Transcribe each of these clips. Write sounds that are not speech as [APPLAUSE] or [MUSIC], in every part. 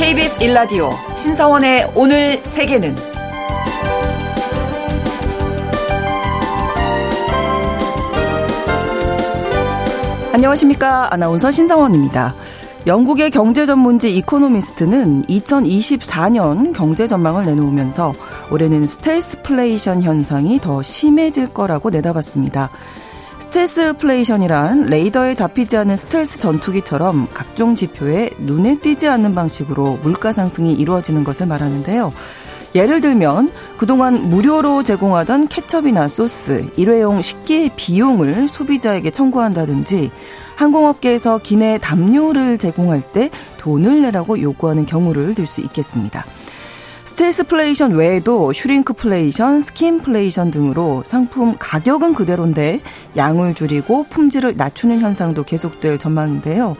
KBS 일라디오 신성원의 오늘 세계는 안녕하십니까. 아나운서 신성원입니다. 영국의 경제 전문지 이코노미스트는 2024년 경제 전망을 내놓으면서 올해는 stealthflation 현상이 더 심해질 거라고 내다봤습니다. stealthflation이란 레이더에 잡히지 않은 스텔스 전투기처럼 각종 지표에 눈에 띄지 않는 방식으로 물가 상승이 이루어지는 것을 말하는데요. 예를 들면 그동안 무료로 제공하던 케첩이나 소스, 일회용 식기 비용을 소비자에게 청구한다든지 항공업계에서 기내 담요를 제공할 때 돈을 내라고 요구하는 경우를 들 수 있겠습니다. stealthflation 외에도 shrinkflation, skimpflation 등으로 상품 가격은 그대로인데 양을 줄이고 품질을 낮추는 현상도 계속될 전망인데요.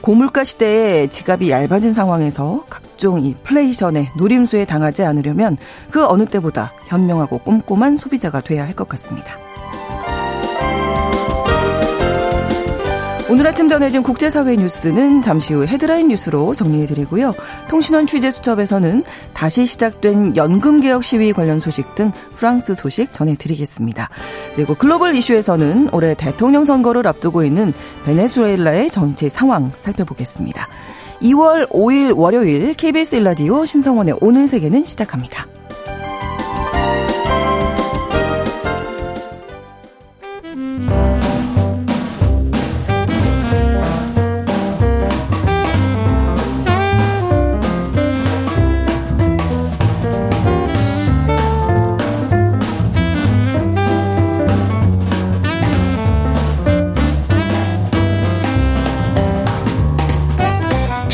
고물가 시대에 지갑이 얇아진 상황에서 각종 이 flation의 노림수에 당하지 않으려면 그 어느 때보다 현명하고 꼼꼼한 소비자가 돼야 할 것 같습니다. 오늘 아침 전해진 국제사회 뉴스는 잠시 후 헤드라인 뉴스로 정리해드리고요. 통신원 취재 수첩에서는 다시 시작된 연금개혁 시위 관련 소식 등 프랑스 소식 전해드리겠습니다. 그리고 글로벌 이슈에서는 올해 대통령 선거를 앞두고 있는 베네수엘라의 정치 상황 살펴보겠습니다. 2월 5일 월요일 KBS 일라디오 신성원의 오늘 세계는 시작합니다.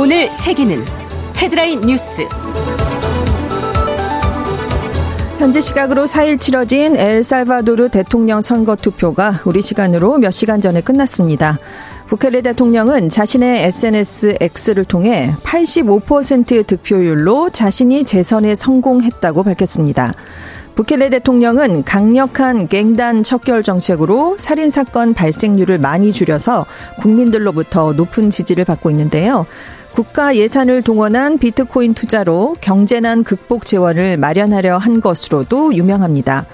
오늘 세계는 헤드라인 뉴스. 현재 시각으로 4일 치러진 엘살바도르 대통령 선거 투표가 우리 시간으로 몇 시간 전에 끝났습니다. 부켈레 대통령은 자신의 SNS X를 통해 85%의 득표율로 자신이 재선에 성공했다고 밝혔습니다. 부켈레 대통령은 강력한 갱단 척결 정책으로 살인 사건 발생률을 많이 줄여서 국민들로부터 높은 지지를 받고 있는데요. 국가 예산을 동원한 비트코인 투자로 경제난 극복 재원을 마련하려 한 것으로도 유명합니다.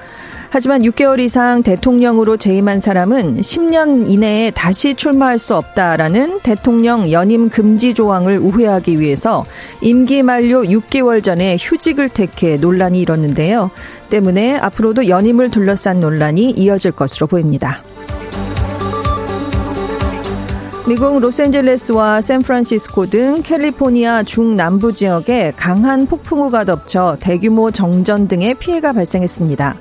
하지만 6개월 이상 대통령으로 재임한 사람은 10년 이내에 다시 출마할 수 없다라는 대통령 연임 금지 조항을 우회하기 위해서 임기 만료 6개월 전에 휴직을 택해 논란이 일었는데요. 때문에 앞으로도 연임을 둘러싼 논란이 이어질 것으로 보입니다. 미국 로스앤젤레스와 샌프란시스코 등 캘리포니아 중남부 지역에 강한 폭풍우가 덮쳐 대규모 정전 등의 피해가 발생했습니다.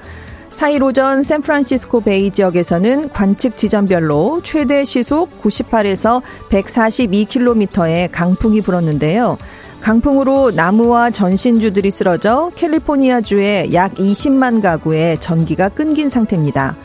4일 오전 샌프란시스코 베이 지역에서는 관측 지점별로 최대 시속 98에서 142km의 강풍이 불었는데요. 강풍으로 나무와 전신주들이 쓰러져 캘리포니아주의 약 20만 가구의 전기가 끊긴 상태입니다.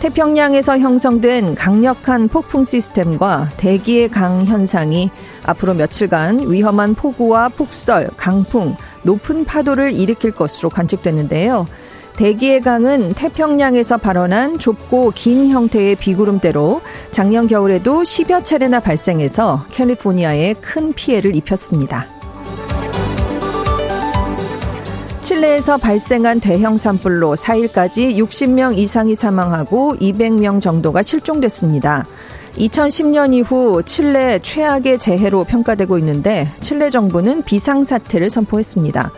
태평양에서 형성된 강력한 폭풍 시스템과 대기의 강 현상이 앞으로 며칠간 위험한 폭우와 폭설, 강풍, 높은 파도를 일으킬 것으로 관측됐는데요. 대기의 강은 태평양에서 발원한 좁고 긴 형태의 비구름대로 작년 겨울에도 10여 차례나 발생해서 캘리포니아에 큰 피해를 입혔습니다. 칠레에서 발생한 대형 산불로 4일까지 60명 이상이 사망하고 200명 정도가 실종됐습니다. 2010년 이후 칠레 최악의 재해로 평가되고 있는데 칠레 정부는 비상사태를 선포했습니다.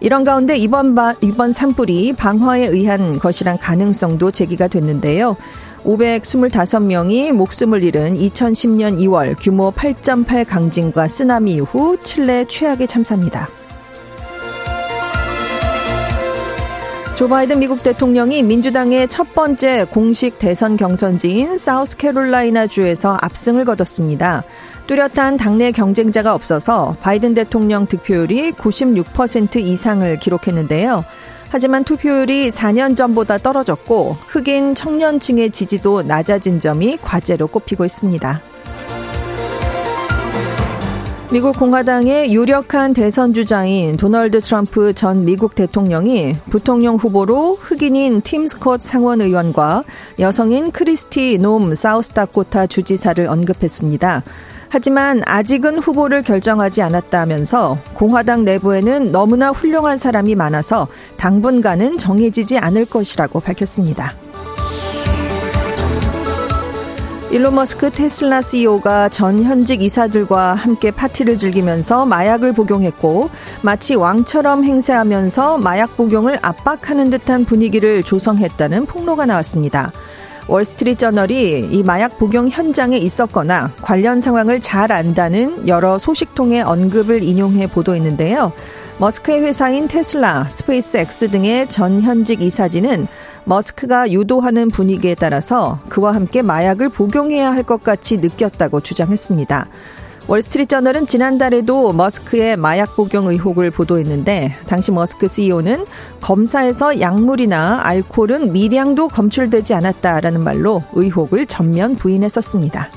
이런 가운데 이번, 바, 이번 산불이 방화에 의한 것이란 가능성도 제기가 됐는데요. 525명이 목숨을 잃은 2010년 2월 규모 8.8 강진과 쓰나미 이후 칠레 최악의 참사입니다. 조 바이든 미국 대통령이 민주당의 첫 번째 공식 대선 경선지인 사우스캐롤라이나 주에서 압승을 거뒀습니다. 뚜렷한 당내 경쟁자가 없어서 바이든 대통령 득표율이 96% 이상을 기록했는데요. 하지만 투표율이 4년 전보다 떨어졌고 흑인 청년층의 지지도 낮아진 점이 과제로 꼽히고 있습니다. 미국 공화당의 유력한 대선 주자인 도널드 트럼프 전 미국 대통령이 부통령 후보로 흑인인 팀 스콧 상원 의원과 여성인 크리스티 놈 사우스다코타 주지사를 언급했습니다. 하지만 아직은 후보를 결정하지 않았다면서 공화당 내부에는 너무나 훌륭한 사람이 많아서 당분간은 정해지지 않을 것이라고 밝혔습니다. 일론 머스크 테슬라 CEO가 전 현직 이사들과 함께 파티를 즐기면서 마약을 복용했고 마치 왕처럼 행세하면서 마약 복용을 압박하는 듯한 분위기를 조성했다는 폭로가 나왔습니다. 월스트리트 저널이 이 마약 복용 현장에 있었거나 관련 상황을 잘 안다는 여러 소식통의 언급을 인용해 보도했는데요. 머스크의 회사인 테슬라, 스페이스X 등의 전 현직 이사진은 머스크가 유도하는 분위기에 따라서 그와 함께 마약을 복용해야 할 것 같이 느꼈다고 주장했습니다. 월스트리트저널은 지난달에도 머스크의 마약 복용 의혹을 보도했는데 당시 머스크 CEO는 검사에서 약물이나 알코올은 미량도 검출되지 않았다라는 말로 의혹을 전면 부인했었습니다.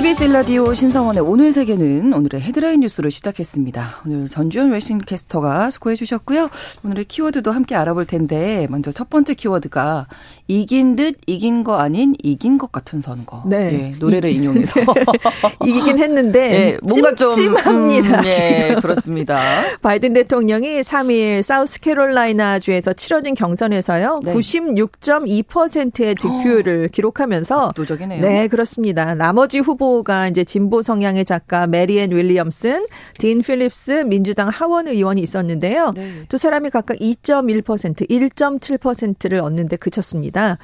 KBS 일라디오 신성원의 오늘 세계는 오늘의 헤드라인 뉴스로 시작했습니다. 오늘 전주현 웨싱 캐스터가 수고해 주셨고요. 오늘의 키워드도 함께 알아볼 텐데 먼저 첫 번째 키워드가 이긴 듯 이긴 거 아닌 이긴 것 같은 선거. 네. 예, 노래를 인용해서 [LAUGHS] 이기긴 했는데 예, 뭔가 좀 찜찜합니다. 음, 예, 그렇습니다. [LAUGHS] 바이든 대통령이 3일 사우스캐롤라이나 주에서 치러진 경선에서요. 네. 96.2%의 득표율을 [GASPS] 기록하면서 압도적이네요. 네, 그렇습니다. 나머지 후보가 이제 진보 성향의 작가 메리앤 윌리엄슨, 딘 필립스 민주당 하원 의원이 있었는데요. 네. 두 사람이 각각 2.1%, 1.7%를 얻는데 그쳤습니다. 아.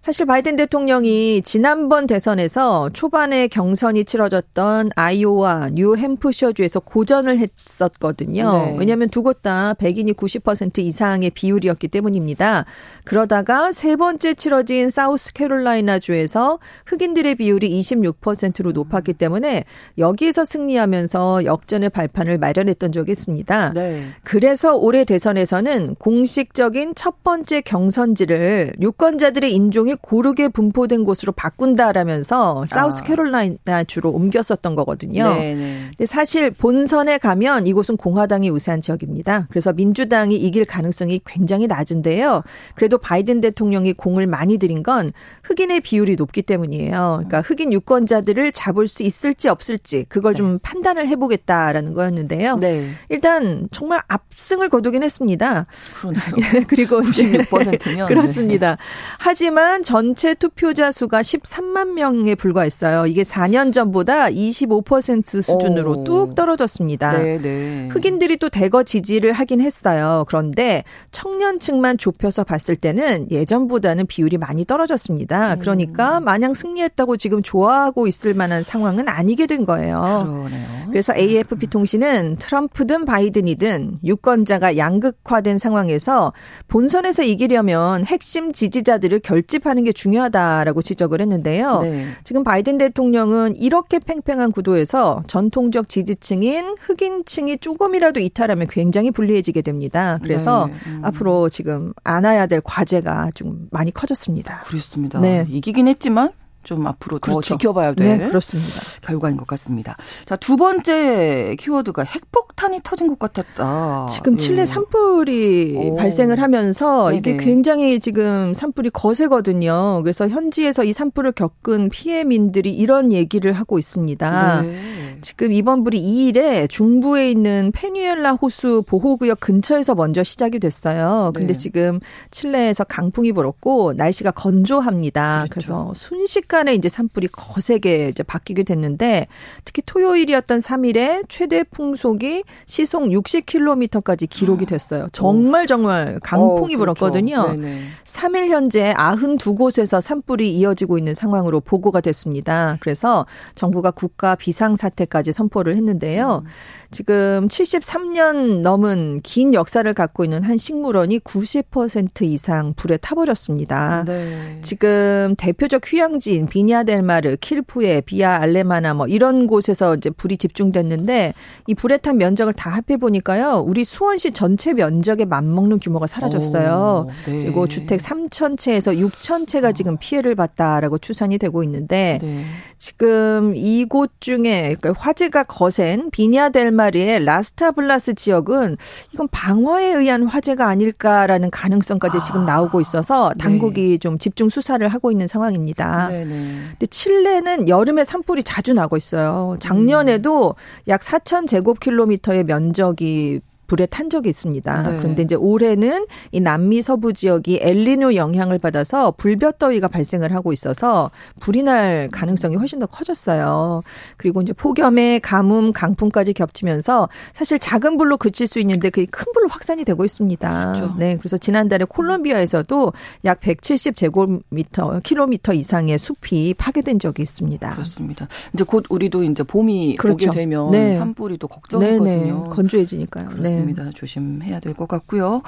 사실 바이든 대통령이 지난번 대선에서 초반에 경선이 치러졌던 아이오와 뉴햄프셔주에서 고전을 했었거든요. 네. 왜냐하면 두 곳 다 백인이 90% 이상의 비율이었기 때문입니다. 그러다가 세 번째 치러진 사우스캐롤라이나주에서 흑인들의 비율이 26%로 높았기 때문에 여기에서 승리하면서 역전의 발판을 마련했던 적이 있습니다. 네. 그래서 올해 대선에서는 공식적인 첫 번째 경선지를 유권자들의 인종 이 고르게 분포된 곳으로 바꾼다라면서 사우스캐롤라이나 주로 옮겼었던 거거든요. 아. 네, 네. 근데 사실 본선에 가면 이곳은 공화당이 우세한 지역입니다. 그래서 민주당이 이길 가능성이 굉장히 낮은데요. 그래도 바이든 대통령이 공을 많이 들인 건 흑인의 비율이 높기 때문이에요. 그러니까 흑인 유권자들을 잡을 수 있을지 없을지 그걸 좀 판단을 해보겠다라는 거였는데요. 네. 일단 정말 압승을 거두긴 했습니다. 그러네요. [LAUGHS] 그리고 이제 96%면 [LAUGHS] 그렇습니다. 하지만 전체 투표자 수가 13만 명에 불과했어요. 이게 4년 전보다 25% 수준으로 오. 뚝 떨어졌습니다. 네, 네. 흑인들이 또 대거 지지를 하긴 했어요. 그런데 청년층만 좁혀서 봤을 때는 예전보다는 비율이 많이 떨어졌습니다. 음. 그러니까 마냥 승리했다고 지금 좋아하고 있을 만한 상황은 아니게 된 거예요. 그러네요. 그래서 AFP 통신은 트럼프든 바이든이든 유권자가 양극화된 상황에서 본선에서 이기려면 핵심 지지자들을 결집하 는 게 중요하다라고 지적을 했는데요. 네. 지금 바이든 대통령은 이렇게 팽팽한 구도에서 전통적 지지층인 흑인층이 조금이라도 이탈하면 굉장히 불리해지게 됩니다. 그래서 네. 음. 앞으로 지금 안아야 될 과제가 좀 많이 커졌습니다. 그렇습니다. 네. 이기긴 했지만 좀 앞으로 더 그렇죠. 지켜봐야 될 네, 그렇습니다. 결과인 것 같습니다. 자, 두 번째 키워드가 핵폭탄이 터진 것 같았다. 지금 예. 칠레 산불이 오. 발생을 하면서 이게 네네. 굉장히 지금 산불이 거세거든요. 그래서 현지에서 이 산불을 겪은 피해민들이 이런 얘기를 하고 있습니다. 네. 지금 이번 불이 2일에 중부에 있는 페뉴엘라 호수 보호구역 근처에서 먼저 시작이 됐어요. 근데 네. 지금 칠레에서 강풍이 불었고 날씨가 건조합니다. 그렇죠. 그래서 순식간에 이제 산불이 거세게 이제 바뀌게 됐는데 특히 토요일이었던 3일에 최대 풍속이 시속 60km까지 기록이 됐어요. 정말 정말 강풍이 어, 그렇죠. 불었거든요. 네네. 3일 현재 92곳에서 산불이 이어지고 있는 상황으로 보고가 됐습니다. 그래서 정부가 국가 비상사태 불매까지 선포를 했는데요. 음. 지금 73년 넘은 긴 역사를 갖고 있는 한 식물원이 90% 이상 불에 타버렸습니다. 네. 지금 대표적 휴양지인 비냐델마르, 킬푸에, 비아 알레마나 뭐 이런 곳에서 이제 불이 집중됐는데 이 불에 탄 면적을 다 합해 보니까요. 우리 수원시 전체 면적에 맞먹는 규모가 사라졌어요. 오, 네. 그리고 주택 3천 채에서 6천 채가 지금 피해를 봤다라고 추산이 되고 있는데 네. 지금 이곳 중에 그러니까 화재가 거센 비냐델 말이의 라스타블라스 지역은 이건 방화에 의한 화재가 아닐까라는 가능성까지 지금 나오고 있어서 네. 당국이 네. 좀 집중 수사를 하고 있는 상황입니다. 네네. 근데 칠레는 여름에 산불이 자주 나고 있어요. 작년에도 음. 약 4천 제곱킬로미터의 면적이 불에 탄 적이 있습니다. 네. 그런데 이제 올해는 이 남미 서부 지역이 엘리뇨 영향을 받아서 불볕더위가 발생을 하고 있어서 불이 날 가능성이 훨씬 더 커졌어요. 그리고 이제 폭염에 가뭄, 강풍까지 겹치면서 사실 작은 불로 그칠 수 있는데 그게 큰 불로 확산이 되고 있습니다. 그렇죠. 네, 그래서 지난달에 콜롬비아에서도 약 170 제곱미터 킬로미터 이상의 숲이 파괴된 적이 있습니다. 그렇습니다. 이제 곧 우리도 이제 봄이 그렇죠. 오게 되면 네. 산불이 또 걱정이거든요. 네네. 건조해지니까요. 네. 그렇습니다. 네. 조심해야 될 것 같고요.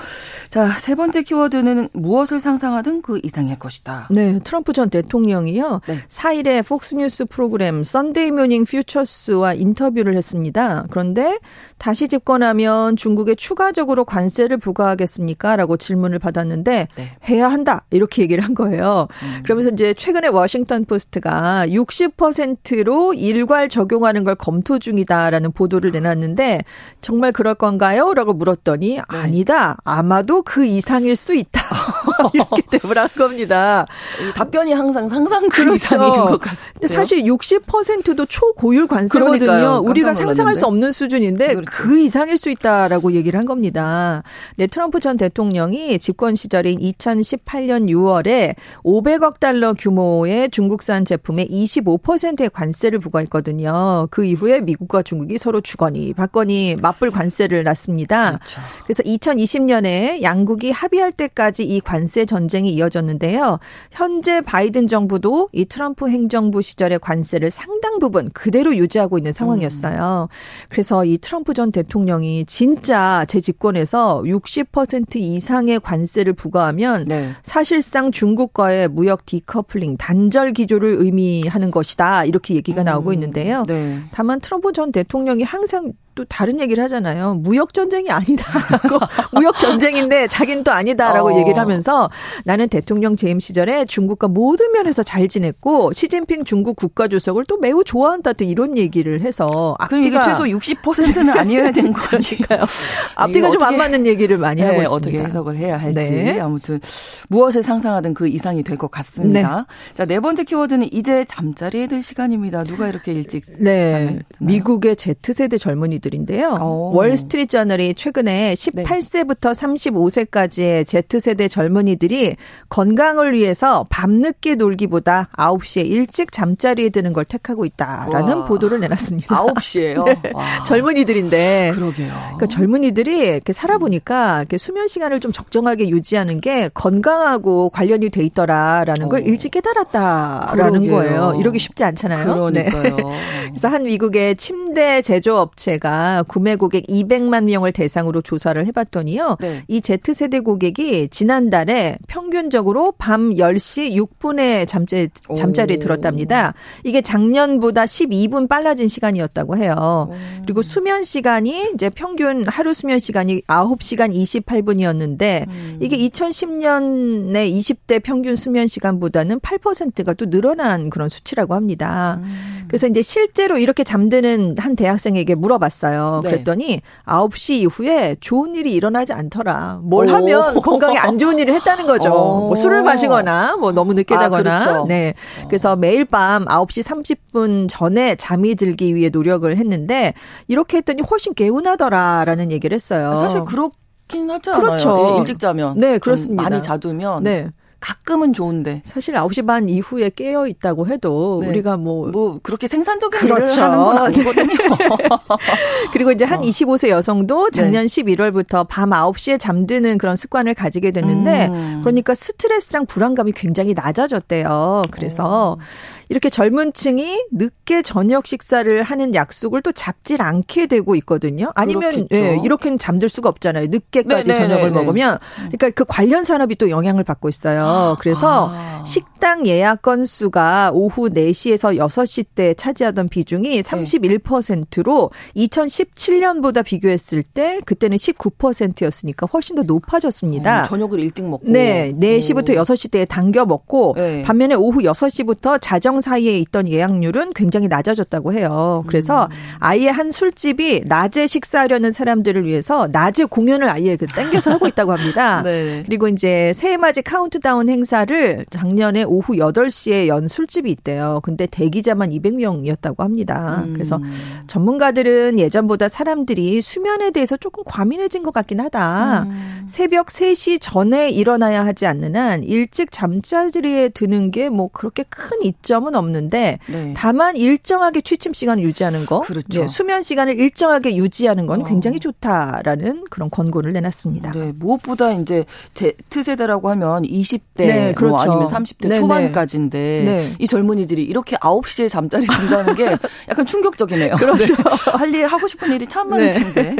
자, 세 번째 키워드는 무엇을 상상하든 그 이상일 것이다. 네, 트럼프 전 대통령이요. 네. 4일에 폭스뉴스 프로그램 썬데이 모닝 퓨처스와 인터뷰를 했습니다. 그런데 다시 집권하면 중국에 추가적으로 관세를 부과하겠습니까? 라고 질문을 받았는데 네. 해야 한다. 이렇게 얘기를 한 거예요. 음. 그러면서 이제 최근에 워싱턴 포스트가 60%로 일괄 적용하는 걸 검토 중이다라는 보도를 내놨는데 정말 그럴 건가요? 있나요? 라고 물었더니 네. 아니다. 아마도 그 이상일 수 있다. [LAUGHS] [LAUGHS] 이렇게 대답을 한 겁니다. 답변이 항상 상상 그 그렇죠. 이상인 것 같습니다. 사실 60%도 초고율 관세거든요. 그러니까요. 우리가 상상할 수 없는 수준인데 그렇죠. 그 이상일 수 있다라고 얘기를 한 겁니다. 네, 트럼프 전 대통령이 집권 시절인 2018년 6월에 500억 달러 규모의 중국산 제품에 25%의 관세를 부과했거든요. 그 이후에 미국과 중국이 서로 주거니 받거니 맞불 관세를 났 있습니다. 그렇죠. 그래서 2020년에 양국이 합의할 때까지 이 관세 전쟁이 이어졌는데요. 현재 바이든 정부도 이 트럼프 행정부 시절의 관세를 상당 부분 그대로 유지하고 있는 상황이었어요. 음. 그래서 이 트럼프 전 대통령이 진짜 제 집권에서 60% 이상의 관세를 부과하면 네. 사실상 중국과의 무역 디커플링 단절 기조를 의미하는 것이다. 이렇게 얘기가 나오고 음. 있는데요. 네. 다만 트럼프 전 대통령이 항상 또 다른 얘기를 하잖아요. 무역 전쟁이 아니다라고 [LAUGHS] 무역 전쟁인데 자기는 또 아니다라고 어. 얘기를 하면서 나는 대통령 재임 시절에 중국과 모든 면에서 잘 지냈고 시진핑 중국 국가 주석을 또 매우 좋아한다 또 이런 얘기를 해서 앞뒤가 이게 최소 60%는 아니어야 되는 거니까요. [LAUGHS] 앞뒤가 좀 안 맞는 얘기를 많이 네, 하고 있습니다. 어떻게 해석을 해야 할지 네. 아무튼 무엇을 상상하든 그 이상이 될 것 같습니다. 네. 자, 네 번째 키워드는 이제 잠자리에 들 시간입니다. 누가 이렇게 일찍 네. 미국의 Z세대 젊은이들 분들인데요. 오. 월스트리트 저널이 최근에 18세부터 네. 35세까지의 Z세대 젊은이들이 건강을 위해서 밤늦게 놀기보다 9시에 일찍 잠자리에 드는 걸 택하고 있다라는 와. 보도를 내놨습니다. 9시에요? [LAUGHS] 네. 젊은이들인데. 그러게요. 그러니까 젊은이들이 이렇게 살아보니까 이렇게 수면 시간을 좀 적정하게 유지하는 게 건강하고 관련이 돼 있더라라는 걸 오. 일찍 깨달았다라는 그러게요. 거예요. 이러기 쉽지 않잖아요. 네. 그러니까요. 네. [LAUGHS] 그래서 한 미국의 침대 제조업체가 구매 고객 200만 명을 대상으로 조사를 해봤더니요. 네. 이 Z세대 고객이 지난달에 평균적으로 밤 10시 6분에 잠재, 잠자리에 들었답니다. 이게 작년보다 12분 빨라진 시간이었다고 해요. 오. 그리고 수면 시간이 이제 평균 하루 수면 시간이 9시간 28분이었는데 음. 이게 2010년에 20대 평균 수면 시간보다는 8%가 또 늘어난 그런 수치라고 합니다. 음. 그래서 이제 실제로 이렇게 잠드는 한 대학생에게 물어봤어요. 물어봤어요. 네. 그랬더니 9시 이후에 좋은 일이 일어나지 않더라. 뭘 오. 하면 건강에 안 좋은 일을 했다는 거죠. 뭐 술을 마시거나 뭐 너무 늦게 아, 자거나. 아, 그렇죠. 네. 그래서 매일 밤 9시 30분 전에 잠이 들기 위해 노력을 했는데 이렇게 했더니 훨씬 개운하더라라는 얘기를 했어요. 사실 그렇긴 않아요. 그렇죠. 예, 일찍 자면. 네, 그렇습니다. 많이 자두면. 네. 가끔은 좋은데. 사실 9시 반 이후에 깨어 있다고 해도 네. 우리가 뭐. 뭐, 그렇게 생산적인 그렇죠. 일을 하는 건 아니거든요. [LAUGHS] 그리고 이제 한 어. 25세 여성도 작년 네. 11월부터 밤 9시에 잠드는 그런 습관을 가지게 됐는데, 음. 그러니까 스트레스랑 불안감이 굉장히 낮아졌대요. 그래서 오. 이렇게 젊은 층이 늦게 저녁 식사를 하는 약속을 또 잡질 않게 되고 있거든요. 아니면 예, 이렇게는 잠들 수가 없잖아요. 늦게까지 네네네네. 저녁을 먹으면. 그러니까 그 관련 산업이 또 영향을 받고 있어요. 그래서 아. 식당 예약 건수가 오후 4시에서 6시 때 차지하던 비중이 31%로 2017년보다 비교했을 때 그때는 19%였으니까 훨씬 더 높아졌습니다. 어, 저녁을 일찍 먹고. 네. 4시부터 오. 6시 때에 당겨 먹고 네. 반면에 오후 6시부터 자정 사이에 있던 예약률은 굉장히 낮아졌다고 해요. 그래서 음. 아예 한 술집이 낮에 식사하려는 사람들을 위해서 낮에 공연을 아예 그 땡겨서 하고 있다고 합니다. [LAUGHS] 네. 그리고 이제 새해 맞이 카운트다운 행사를 작년에 오후 8시에 연 술집이 있대요. 근데 대기자만 200명이었다고 합니다. 음. 그래서 전문가들은 예전보다 사람들이 수면에 대해서 조금 과민해진 것 같긴 하다. 음. 새벽 3시 전에 일어나야 하지 않는 한 일찍 잠자리에 드는 게 뭐 그렇게 큰 이점은 없는데 네. 다만 일정하게 취침 시간을 유지하는 거, 그렇죠. 네, 수면 시간을 일정하게 유지하는 건 어. 굉장히 좋다라는 그런 권고를 내놨습니다. 네, 무엇보다 이제 Z 세대라고 하면 20대 네, 뭐 그렇죠. 뭐 아니면 30대 네, 초반까지인데 네. 이 젊은이들이 이렇게 9시에 잠자리 든다는 게 [LAUGHS] 약간 충격적이네요. 그렇죠. 할일 하고 싶은 일이 참 많을 텐데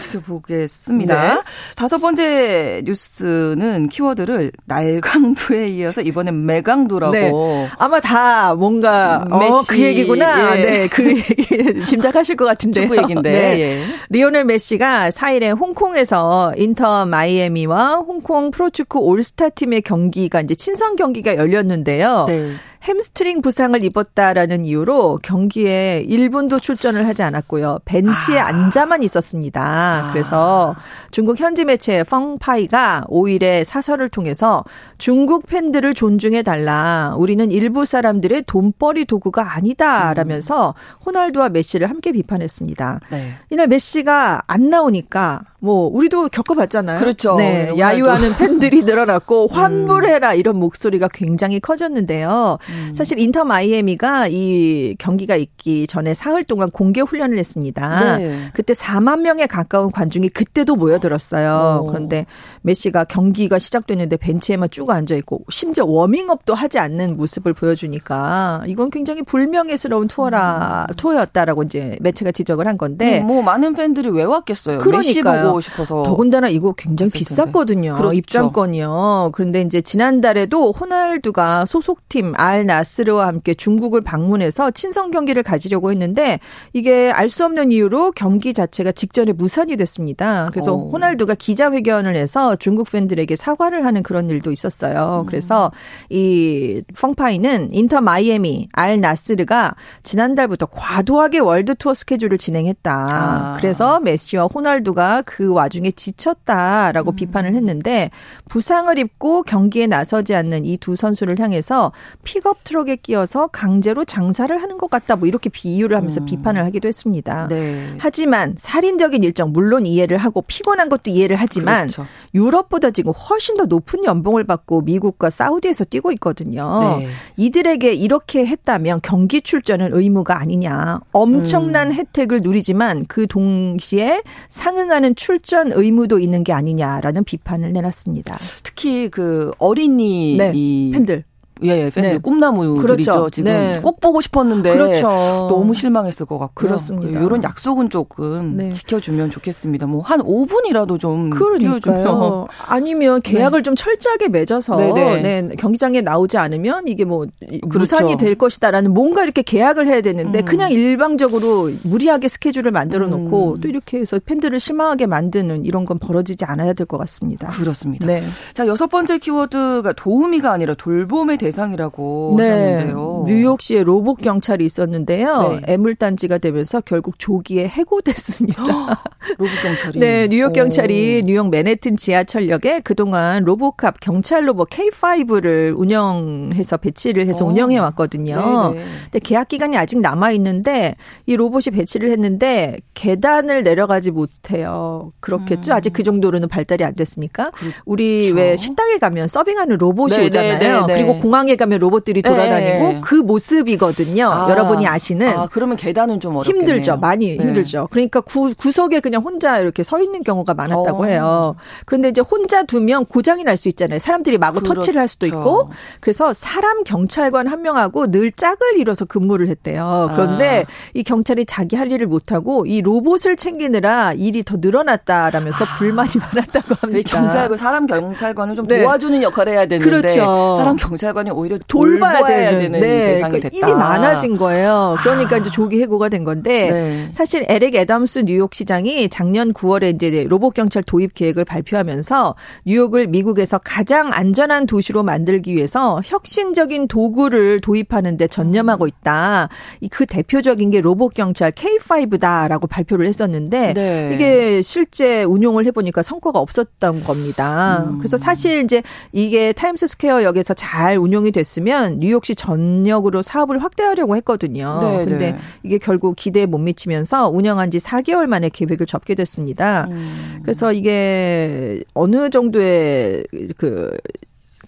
지켜보겠습니다. 다섯 번째 뉴스는 키워드를 날강두에 이어서 이번엔 매강두라고 아마 다 뭔가 어, 메시, 어, 그 얘기구나. 예. 네, 그 얘기 [LAUGHS] 짐작하실 것 같은데요. 축구 얘기인데. 네. 예. 리오넬 메시가 4일에 홍콩에서 인터 마이애미와 홍콩 프로축구 올스타 팀의 경기가 이제 친선 경기가 열렸는데요. 네. 햄스트링 부상을 입었다라는 이유로 경기에 1분도 출전을 하지 않았고요. 벤치에 아. 앉아만 있었습니다. 아. 그래서 중국 현지 매체 펑파이가 5일에 사설을 통해서 중국 팬들을 존중해 달라. 우리는 일부 사람들의 돈벌이 도구가 아니다라면서 음. 호날두와 메시를 함께 비판했습니다. 네. 이날 메시가 안 나오니까 뭐 우리도 겪어봤잖아요. 그렇죠. 네, 네 야유하는 팬들이 [LAUGHS] 늘어났고 음. 환불해라 이런 목소리가 굉장히 커졌는데요. 음. 사실 인터 마이애미가 이 경기가 있기 전에 사흘 동안 공개 훈련을 했습니다. 네. 그때 4만 명에 가까운 관중이 그때도 모여들었어요. 오. 그런데 메시가 경기가 시작됐는데 벤치에만 쭉 앉아 있고 심지어 워밍업도 하지 않는 모습을 보여주니까 이건 굉장히 불명예스러운 투어라 음. 투어였다라고 이제 매체가 지적을 한 건데 음, 뭐 많은 팬들이 왜 왔겠어요. 그러니까요. 보고 싶어서. 더군다나 이거 굉장히 비쌌거든요. 그렇죠. 입장권이요. 그런데 이제 지난달에도 호날두가 소속팀 알 나스르와 함께 중국을 방문해서 친선 경기를 가지려고 했는데 이게 알 수 없는 이유로 경기 자체가 직전에 무산이 됐습니다. 그래서 오. 호날두가 기자회견을 해서 중국 팬들에게 사과를 하는 그런 일도 있었어요. 음. 그래서 이 펑파이는 인터 마이애미 알 나스르가 지난달부터 과도하게 월드 투어 스케줄을 진행했다. 아. 그래서 메시와 호날두가 그 와중에 지쳤다라고 음. 비판을 했는데 부상을 입고 경기에 나서지 않는 이 두 선수를 향해서 픽업 트럭에 끼어서 강제로 장사를 하는 것 같다. 뭐 이렇게 비유를 하면서 음. 비판을 하기도 했습니다. 네. 하지만 살인적인 일정 물론 이해를 하고 피곤한 것도 이해를 하지만 그렇죠. 유럽보다 지금 훨씬 더 높은 연봉을 받고 미국과 사우디에서 뛰고 있거든요. 네. 이들에게 이렇게 했다면 경기 출전은 의무가 아니냐. 엄청난 음. 혜택을 누리지만 그 동시에 상응하는 출전 의무도 있는 게 아니냐라는 비판을 내놨습니다. 특히 그 어린이 네, 팬들 예, 예 팬들 네. 꿈나무들이죠. 그렇죠. 지금 네. 꼭 보고 싶었는데 그렇죠. 너무 실망했을 것 같고요. 그렇습니다. 이런 약속은 조금 네. 지켜주면 좋겠습니다. 뭐 한 5분이라도 좀 뛰어주면 아니면 계약을 네. 좀 철저하게 맺어서 네네. 네. 네, 경기장에 나오지 않으면 이게 뭐 그렇죠. 무산이 될 것이다라는 뭔가 이렇게 계약을 해야 되는데 음. 그냥 일방적으로 무리하게 스케줄을 만들어 놓고 음. 또 이렇게 해서 팬들을 실망하게 만드는 이런 건 벌어지지 않아야 될 것 같습니다. 그렇습니다. 네. 자 여섯 번째 키워드가 도우미가 아니라 돌봄에 대해 대상이라고 네. 하셨는데요. 뉴욕시에 로봇 경찰이 있었는데요. 네. 애물단지가 되면서 결국 조기에 해고됐습니다. [GASPS] 로봇 경찰이. 네, 뉴욕 경찰이 오. 뉴욕 맨해튼 지하철역에 그동안 로봇캅 경찰 로봇 K5를 운영해서 배치를 해서 오. 운영해 왔거든요. 네네. 근데 계약 기간이 아직 남아 있는데 이 로봇이 배치를 했는데 계단을 내려가지 못해요. 그렇겠죠. 음. 아직 그 정도로는 발달이 안 됐으니까. 그렇죠. 우리 왜 식당에 가면 서빙하는 로봇이 네네 오잖아요. 네네. 그리고 공항 에 가면 로봇들이 돌아다니고 네. 그 모습이거든요. 아. 여러분이 아시는. 아, 그러면 계단은 좀 어렵겠네요. 힘들죠. 많이 네. 힘들죠. 그러니까 구, 구석에 그냥 혼자 이렇게 서 있는 경우가 많았다고 어. 해요. 그런데 이제 혼자 두면 고장이 날 수 있잖아요. 사람들이 마구 그렇죠. 터치를 할 수도 있고. 그래서 사람 경찰관 한 명하고 늘 짝을 이뤄서 근무를 했대요. 그런데 아. 이 경찰이 자기 할 일을 못 하고 이 로봇을 챙기느라 일이 더 늘어났다라면서 아. 불만이 많았다고 합니다. 경찰관, 사람 경찰관을 좀 네. 도와주는 역할을 해야 되는데 그렇죠. 사람 경찰관 이 오히려 돌봐야, 되는, 되는 네. 대상이 그러니까 됐다. 일이 많아진 거예요. 그러니까 아. 이제 조기 해고가 된 건데 네. 사실 에렉 애담스 뉴욕 시장이 작년 9월에 이제 로봇 경찰 도입 계획을 발표하면서 뉴욕을 미국에서 가장 안전한 도시로 만들기 위해서 혁신적인 도구를 도입하는데 전념하고 있다. 그 대표적인 게 로봇 경찰 K5다라고 발표를 했었는데 네. 이게 실제 운용을 해보니까 성과가 없었던 겁니다. 음. 그래서 사실 이제 이게 타임스 스퀘어 역에서 잘 운용이 됐으면 뉴욕시 전역으로 사업을 확대하려고 했거든요. 네, 근데 네. 이게 결국 기대에 못 미치면서 운영한 지 4개월 만에 계획을 접게 됐습니다. 음. 그래서 이게 어느 정도의 그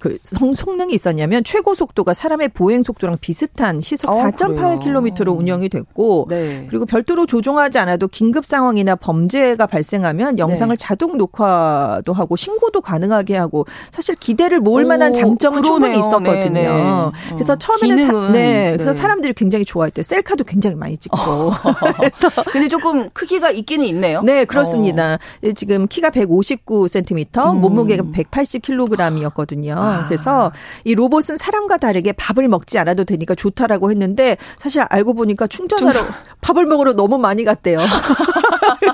그 성, 성능이 있었냐면 최고 속도가 사람의 보행 속도랑 비슷한 시속 어, 4.8km로 운영이 됐고 네. 그리고 별도로 조종하지 않아도 긴급 상황이나 범죄가 발생하면 영상을 네. 자동 녹화도 하고 신고도 가능하게 하고 사실 기대를 모을 오, 만한 장점은 그러네요. 충분히 있었거든요. 네, 네. 어, 그래서 처음에는 사, 네, 그래서 네. 사람들이 굉장히 좋아했대요. 셀카도 굉장히 많이 찍고. 어. 그래서 [LAUGHS] [LAUGHS] 근데 조금 크기가 있기는 있네요. 네, 그렇습니다. 어. 지금 키가 159cm, 음. 몸무게가 180kg이었거든요. 아. 그래서 이 로봇은 사람과 다르게 밥을 먹지 않아도 되니까 좋다라고 했는데 사실 알고 보니까 충전하러 충전. 밥을 먹으러 너무 많이 갔대요. [LAUGHS]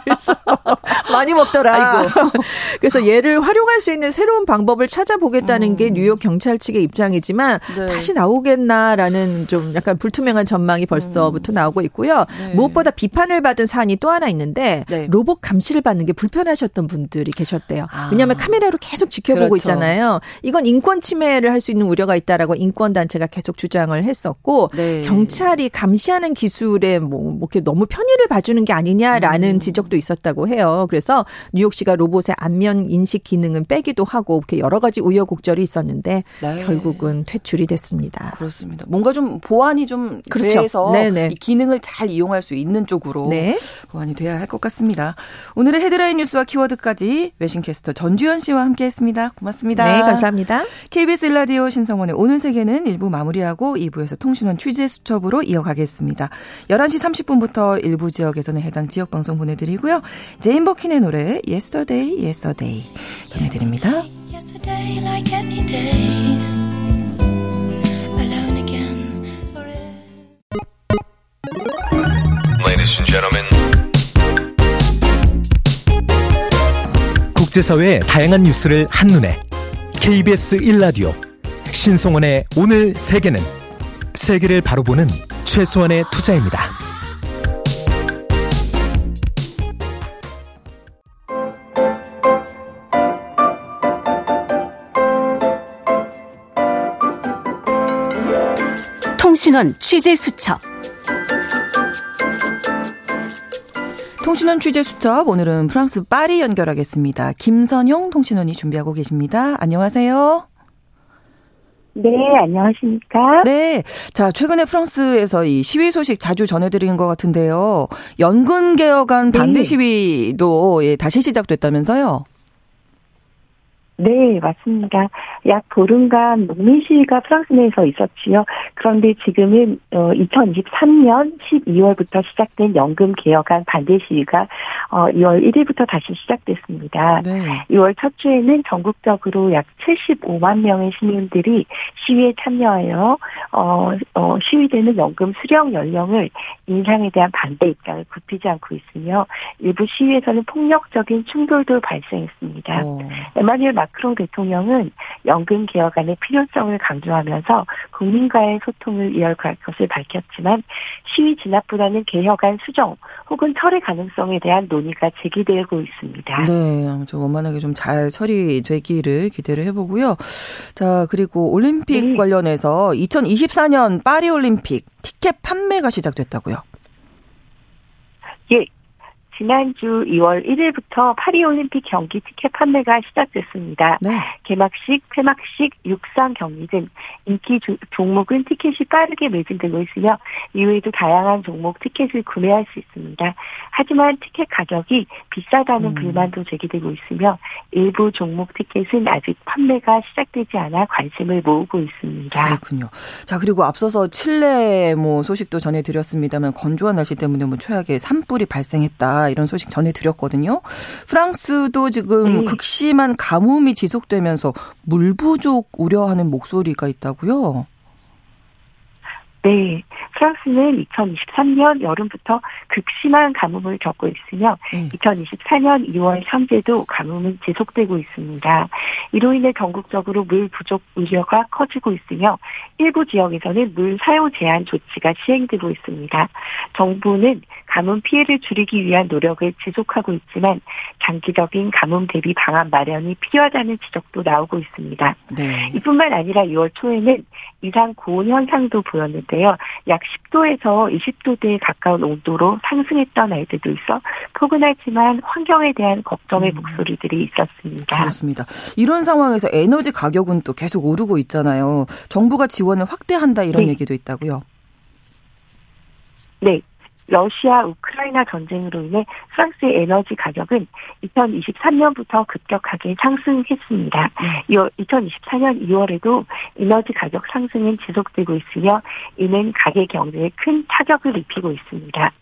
그래서 [LAUGHS] 많이 먹더라. 아이고. 그래서 얘를 활용할 수 있는 새로운 방법을 찾아보겠다는 음. 게 뉴욕 경찰 측의 입장이지만 네. 다시 나오겠나라는 좀 약간 불투명한 전망이 벌써부터 음. 나오고 있고요. 네. 무엇보다 비판을 받은 사안이 또 하나 있는데 네. 로봇 감시를 받는 게 불편하셨던 분들이 계셨대요. 아. 왜냐하면 카메라로 계속 지켜보고 그렇죠. 있잖아요. 이건 인권 침해를 할 수 있는 우려가 있다라고 인권 단체가 계속 주장을 했었고 네. 경찰이 감시하는 기술에 뭐, 뭐 이렇게 너무 편의를 봐주는 게 아니냐라는 음. 지적도 있었다고 해요. 그래서 뉴욕시가 로봇의 안면 인식 기능은 빼기도 하고 이렇게 여러 가지 우여곡절이 있었는데 네. 결국은 퇴출이 됐습니다. 그렇습니다. 뭔가 좀 보완이 좀 그렇죠. 돼서 네네. 이 기능을 잘 이용할 수 있는 쪽으로 네. 보완이 돼야 할 것 같습니다. 오늘의 헤드라인 뉴스와 키워드까지 외신캐스터 전주현 씨와 함께했습니다. 고맙습니다. 네, 감사합니다. KBS 일라디오 신성원의 오늘 세계는 일부 마무리하고 2부에서 통신원 취재 수첩으로 이어가겠습니다. 11시 30분부터 일부 지역에서는 해당 지역 방송 보내 드리고요. 제인 버킨의 노래 Yesterday Yes a Day 전해드립니다. 국제사회의 다양한 뉴스를 한눈에 KBS 1라디오 신송원의 오늘 세계는 세계를 바로 보는 최소한의 투자입니다. 통신원 취재 수첩 통신원 취재 수첩 오늘은 프랑스 파리 연결하겠습니다. 김선용 통신원이 준비하고 계십니다. 안녕하세요. 네, 안녕하십니까? 네. 자, 최근에 프랑스에서 이 시위 소식 자주 전해드린 것 같은데요. 연금 개혁안 반대 네. 시위도 예, 다시 시작됐다면서요? 네, 맞습니다. 약 보름간 농민 시위가 프랑스 내에서 있었지요. 그런데 지금은 어 2023년 12월부터 시작된 연금 개혁안 반대 시위가 어 2월 1일부터 다시 시작됐습니다. 네. 2월 첫 주에는 전국적으로 약 75만 명의 시민들이 시위에 참여하여 어, 어 시위되는 연금 수령 연령을 인상에 대한 반대 입장을 굽히지 않고 있으며 일부 시위에서는 폭력적인 충돌도 발생했습니다. 오. 어. 에마뉴엘 마크롱 대통령은 연금 개혁안의 필요성을 강조하면서 국민과의 소통을 이어갈 것을 밝혔지만 시위 진압보다는 개혁안 수정 혹은 철회 가능성에 대한 논의가 제기되고 있습니다. 네, 좀 원만하게 좀 잘 처리되기를 기대를 해보고요. 자, 그리고 올림픽 네. 관련해서 2024년 파리 올림픽 티켓 판매가 시작됐다고요. 예, 지난주 2월 1일부터 파리올림픽 경기 티켓 판매가 시작됐습니다. 네. 개막식, 폐막식, 육상 경기 등 인기 조, 종목은 티켓이 빠르게 매진되고 있으며 이외에도 다양한 종목 티켓을 구매할 수 있습니다. 하지만 티켓 가격이 비싸다는 음. 불만도 제기되고 있으며 일부 종목 티켓은 아직 판매가 시작되지 않아 관심을 모으고 있습니다. 그렇군요. 자 그리고 앞서서 칠레 뭐 소식도 전해드렸습니다만 건조한 날씨 때문에 뭐 최악의 산불이 발생했다. 이런 소식 전해드렸거든요. 프랑스도 지금 네. 극심한 가뭄이 지속되면서 물 부족 우려하는 목소리가 있다고요. 네. 프랑스는 2023년 여름부터 극심한 가뭄을 겪고 있으며 음. 2024년 2월 현재도 가뭄은 지속되고 있습니다. 이로 인해 전국적으로 물 부족 우려가 커지고 있으며 일부 지역에서는 물 사용 제한 조치가 시행되고 있습니다. 정부는 가뭄 피해를 줄이기 위한 노력을 지속하고 있지만 장기적인 가뭄 대비 방안 마련이 필요하다는 지적도 나오고 있습니다. 네. 이뿐만 아니라 2월 초에는 이상 고온 현상도 보였는데요. 약 10도에서 20도대에 가까운 온도로 상승했던 아이들도 있어 포근하지만 환경에 대한 걱정의 음. 목소리들이 있었습니다. 그렇습니다. 이런 상황에서 에너지 가격은 또 계속 오르고 있잖아요. 정부가 지원을 확대한다 이런 네. 얘기도 있다고요. 네. 러시아 우크라이나 전쟁으로 인해 프랑스의 에너지 가격은 2023년부터 급격하게 상승했습니다. 네. 2024년 2월에도 에너지 가격 상승은 지속되고 있으며 이는 가계 경제에 큰 타격을 입히고 있습니다.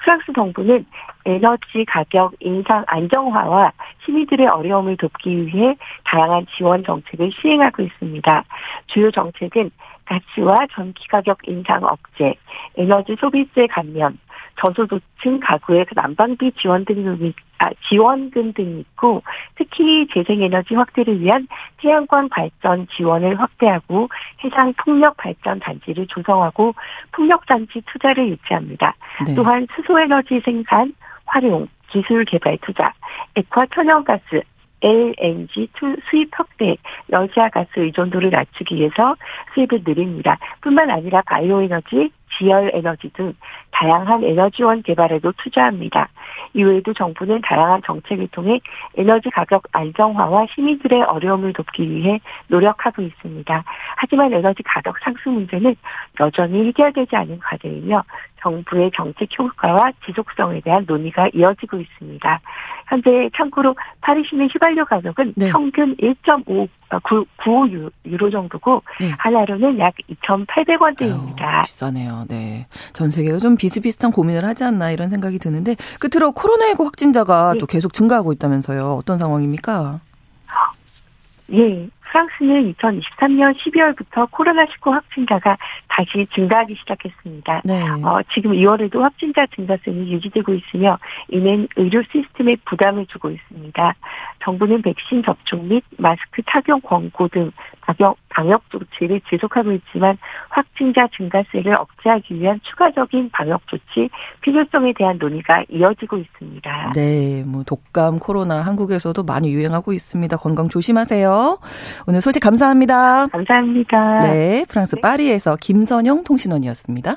프랑스 정부는 에너지 가격 인상 안정화와 시민들의 어려움을 돕기 위해 다양한 지원 정책을 시행하고 있습니다. 주요 정책은 가스와 전기 가격 인상 억제, 에너지 소비세 감면, 저소득층 가구의 그 난방비 지원 등이 아, 지원금 등이 있고 특히 재생에너지 확대를 위한 태양광 발전 지원을 확대하고 해상 풍력 발전 단지를 조성하고 풍력 단지 투자를 유치합니다. 네. 또한 수소에너지 생산, 활용, 기술 개발 투자, 액화 천연가스, LNG 수입 확대, 러시아 가스 의존도를 낮추기 위해서 수입을 늘립니다. 뿐만 아니라 바이오 에너지, 지열 에너지 등 다양한 에너지원 개발에도 투자합니다. 이외에도 정부는 다양한 정책을 통해 에너지 가격 안정화와 시민들의 어려움을 돕기 위해 노력하고 있습니다. 하지만 에너지 가격 상승 문제는 여전히 해결되지 않은 과제이며 정부의 정책 효과와 지속성에 대한 논의가 이어지고 있습니다. 현재 참고로 파리 시민 휘발유 가격은 네. 평균 1.5 95 유로 정도고 네. 하나로는 약 2,800원대입니다. 아유, 비싸네요. 네. 전 세계가 좀 비슷비슷한 고민을 하지 않나 이런 생각이 드는데 끝으로 코로나19 확진자가 네. 또 계속 증가하고 있다면서요. 어떤 상황입니까? 예. 프랑스는 2023년 12월부터 코로나19 확진자가 다시 증가하기 시작했습니다. 네. 어, 지금 2월에도 확진자 증가세는 유지되고 있으며 이는 의료 시스템에 부담을 주고 있습니다. 정부는 백신 접종 및 마스크 착용 권고 등 방역, 방역 조치를 지속하고 있지만 확진자 증가세를 억제하기 위한 추가적인 방역 조치 필요성에 대한 논의가 이어지고 있습니다. 네, 뭐 독감, 코로나 한국에서도 많이 유행하고 있습니다. 건강 조심하세요. 오늘 소식 감사합니다. 감사합니다. 네, 프랑스 네. 파리에서 김선영 통신원이었습니다.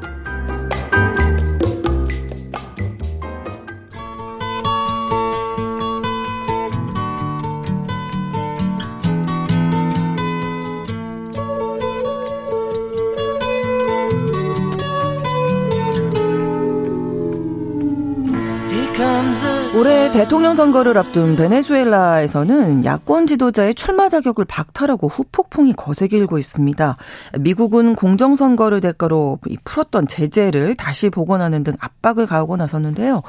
대통령 선거를 앞둔 베네수엘라에서는 야권 지도자의 출마 자격을 박탈하고 후폭풍이 거세게 일고 있습니다. 미국은 공정선거를 대가로 풀었던 제재를 다시 복원하는 등 압박을 가하고 나섰는데요.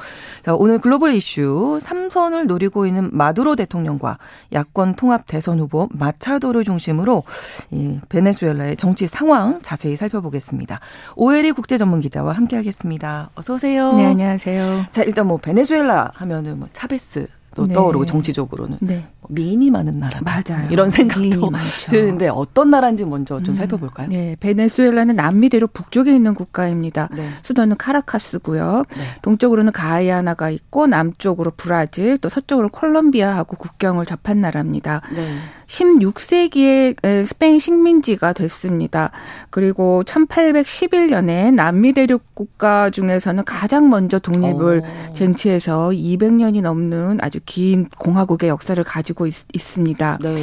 자, 오늘 글로벌 이슈 3선을 노리고 있는 마두로 대통령과 야권 통합 대선 후보 마차도를 중심으로 이 베네수엘라의 정치 상황 자세히 살펴보겠습니다. 오해리 국제 전문 기자와 함께하겠습니다. 어서 오세요. 네, 안녕하세요. 자, 일단 뭐 베네수엘라 하면은 뭐 차베스 또 네. 떠오르고 정치적으로는 네. 뭐 미인이 많은 나라 맞아요. 이런 생각도 드는데 어떤 나라인지 먼저 좀 음. 살펴볼까요? 네, 베네수엘라는 남미대로 북쪽에 있는 국가입니다. 네. 수도는 카라카스고요. 네. 동쪽으로는 가이아나가 있고 남쪽으로 브라질, 또 서쪽으로 콜롬비아하고 국경을 접한 나라입니다. 네. 16세기에 스페인 식민지가 됐습니다. 그리고 1811년에 남미 대륙 국가 중에서는 가장 먼저 독립을 오. 어. 쟁취해서 200년이 넘는 아주 긴 공화국의 역사를 가지고 있, 습니다 네.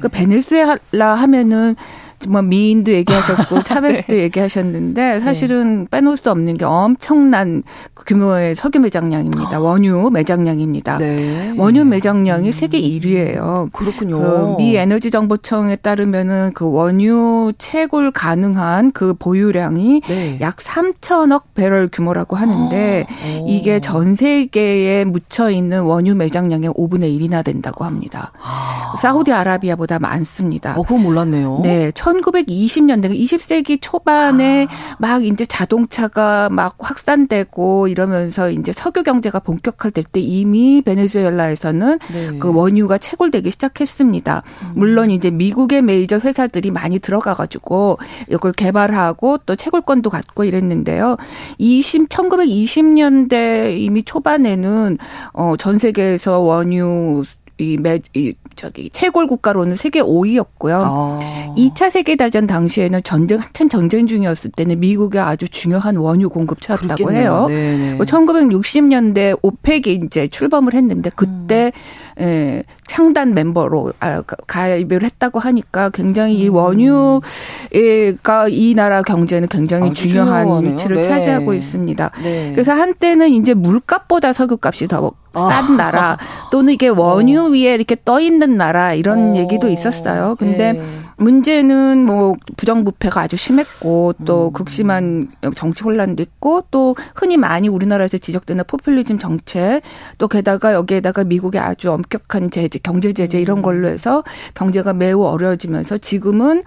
그 베네수엘라 하면은 뭐 미인도 얘기하셨고 타베스도 [LAUGHS] 네. 얘기하셨는데 사실은 네. 빼놓을 수 없는 게 엄청난 규모의 석유 매장량입니다. 아. 원유 매장량입니다. 네. 원유 매장량이 음. 세계 1위예요. 그렇군요. 그 미 에너지 정보청에 따르면은 그 원유 채굴 가능한 그 보유량이 네. 약 3천억 배럴 규모라고 하는데 아. 이게 전 세계에 묻혀 있는 원유 매장량의 5분의 1이나 된다고 합니다. 아. 사우디아라비아보다 많습니다. 어, 그건 몰랐네요. 네. 1920년대 20세기 초반에 아. 막 이제 자동차가 막 확산되고 이러면서 이제 석유 경제가 본격화될 때 이미 베네수엘라에서는 네. 그 원유가 채굴되기 시작했습니다. 음. 물론 이제 미국의 메이저 회사들이 많이 들어가 가지고 이걸 개발하고 또 채굴권도 갖고 이랬는데요. 20 1920년대 이미 초반에는 어전 세계에서 원유 이, 매, 이 저기 채골 국가로는 세계 5위였고요. 아. 2차 세계 대전 당시에는 전쟁 한참 전쟁 중이었을 때는 미국의 아주 중요한 원유 공급처였다고 그렇겠네요. 해요. 네네. 1960년대 뭐 오펙이 이제 출범을 했는데 그때 음. 예, 창단 멤버로 아, 가입을 했다고 하니까 굉장히 음. 이 원유가 이 나라 경제는 굉장히 중요한 중요하네요. 위치를 네. 차지하고 있습니다. 네. 그래서 한때는 이제 물값보다 석유값이 더싼 나라 또는 이게 원유 어. 위에 이렇게 떠 있는 나라 이런 어. 얘기도 있었어요. 근데 네. 문제는 뭐 부정부패가 아주 심했고 또 음. 극심한 정치 혼란도 있고 또 흔히 많이 우리나라에서 지적되는 포퓰리즘 정책 또 게다가 여기에다가 미국의 아주 엄격한 제재 경제 제재 이런 걸로 해서 경제가 매우 어려워지면서 지금은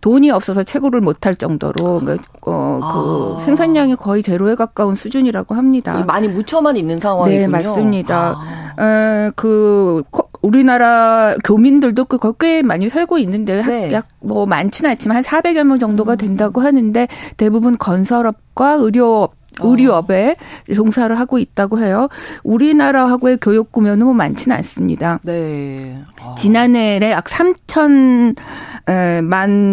돈이 없어서 채굴을 못할 정도로 그, 어, 그 아. 생산량이 거의 제로에 가까운 수준이라고 합니다. 많이 묻혀만 있는 상황이군요. 네, 맞습니다. 아. 에, 그 우리나라 교민들도 그꽤 많이 살고 있는데 네. 약뭐 많지는 않지만 한 400여 명 정도가 음. 된다고 하는데 대부분 건설업과 의료업 어. 종사를 하고 있다고 해요. 우리나라하고의 교육 구면은 뭐 많지는 않습니다. 네. 어. 지난해에 약 3천만